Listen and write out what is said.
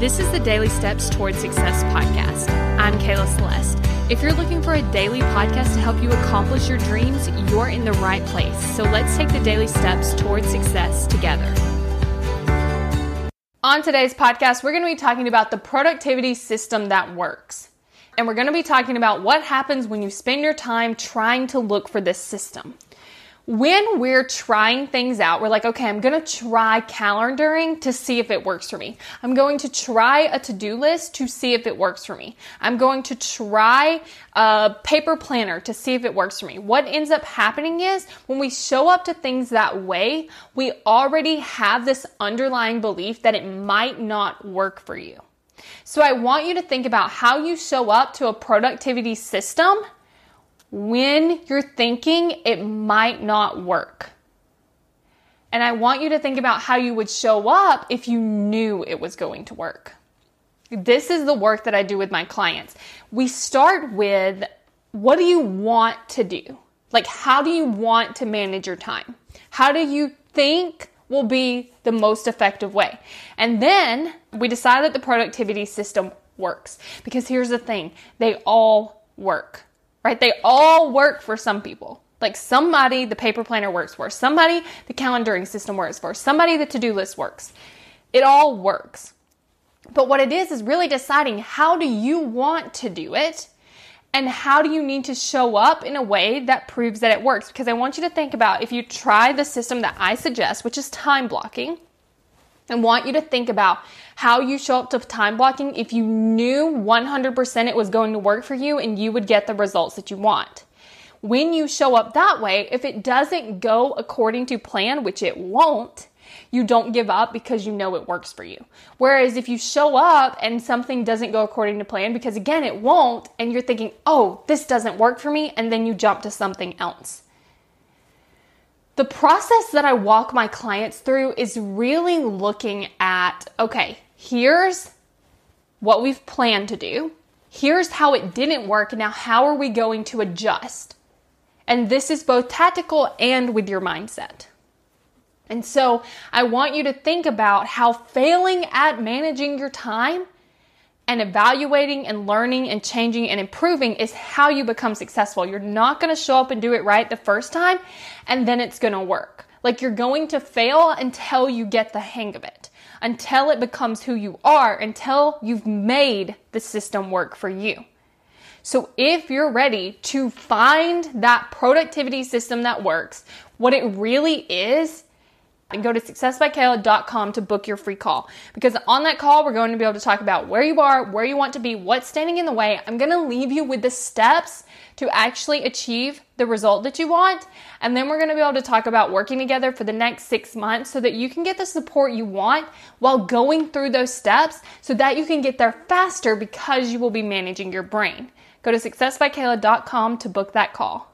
This is the Daily Steps Towards Success podcast. I'm Kayla Celeste. If you're looking for a daily podcast to help you accomplish your dreams, you're in the right place. So let's take the daily steps towards success together. On today's podcast, we're going to be talking about the productivity system that works. And we're going to be talking about what happens when you spend your time trying to look for this system when we're trying things out, we're like, okay, I'm going to try calendaring to see if it works for me. I'm going to try a to do list to see if it works for me. I'm going to try a paper planner to see if it works for me. What ends up happening is when we show up to things that way, we already have this underlying belief that it might not work for you. So I want you to think about how you show up to a productivity system when you're thinking it might not work. And I want you to think about how you would show up if you knew it was going to work. This is the work that I do with my clients. We start with what do you want to do? Like, how do you want to manage your time? How do you think will be the most effective way? And then we decide that the productivity system works. Because here's the thing they all work right? They all work for some people. Like somebody the paper planner works for, somebody the calendaring system works for, somebody the to do list works. It all works. But what it is is really deciding how do you want to do it and how do you need to show up in a way that proves that it works? Because I want you to think about if you try the system that I suggest, which is time blocking, and want you to think about how you show up to time blocking if you knew 100% it was going to work for you and you would get the results that you want. When you show up that way, if it doesn't go according to plan, which it won't, you don't give up because you know it works for you. Whereas if you show up and something doesn't go according to plan, because again, it won't, and you're thinking, oh, this doesn't work for me, and then you jump to something else. The process that I walk my clients through is really looking at okay, here's what we've planned to do. Here's how it didn't work. Now, how are we going to adjust? And this is both tactical and with your mindset. And so I want you to think about how failing at managing your time and evaluating and learning and changing and improving is how you become successful. You're not going to show up and do it right the first time and then it's going to work. Like you're going to fail until you get the hang of it, until it becomes who you are, until you've made the system work for you. So if you're ready to find that productivity system that works, what it really is and go to successbykayla.com to book your free call. Because on that call, we're going to be able to talk about where you are, where you want to be, what's standing in the way. I'm going to leave you with the steps to actually achieve the result that you want. And then we're going to be able to talk about working together for the next six months so that you can get the support you want while going through those steps so that you can get there faster because you will be managing your brain. Go to successbykayla.com to book that call.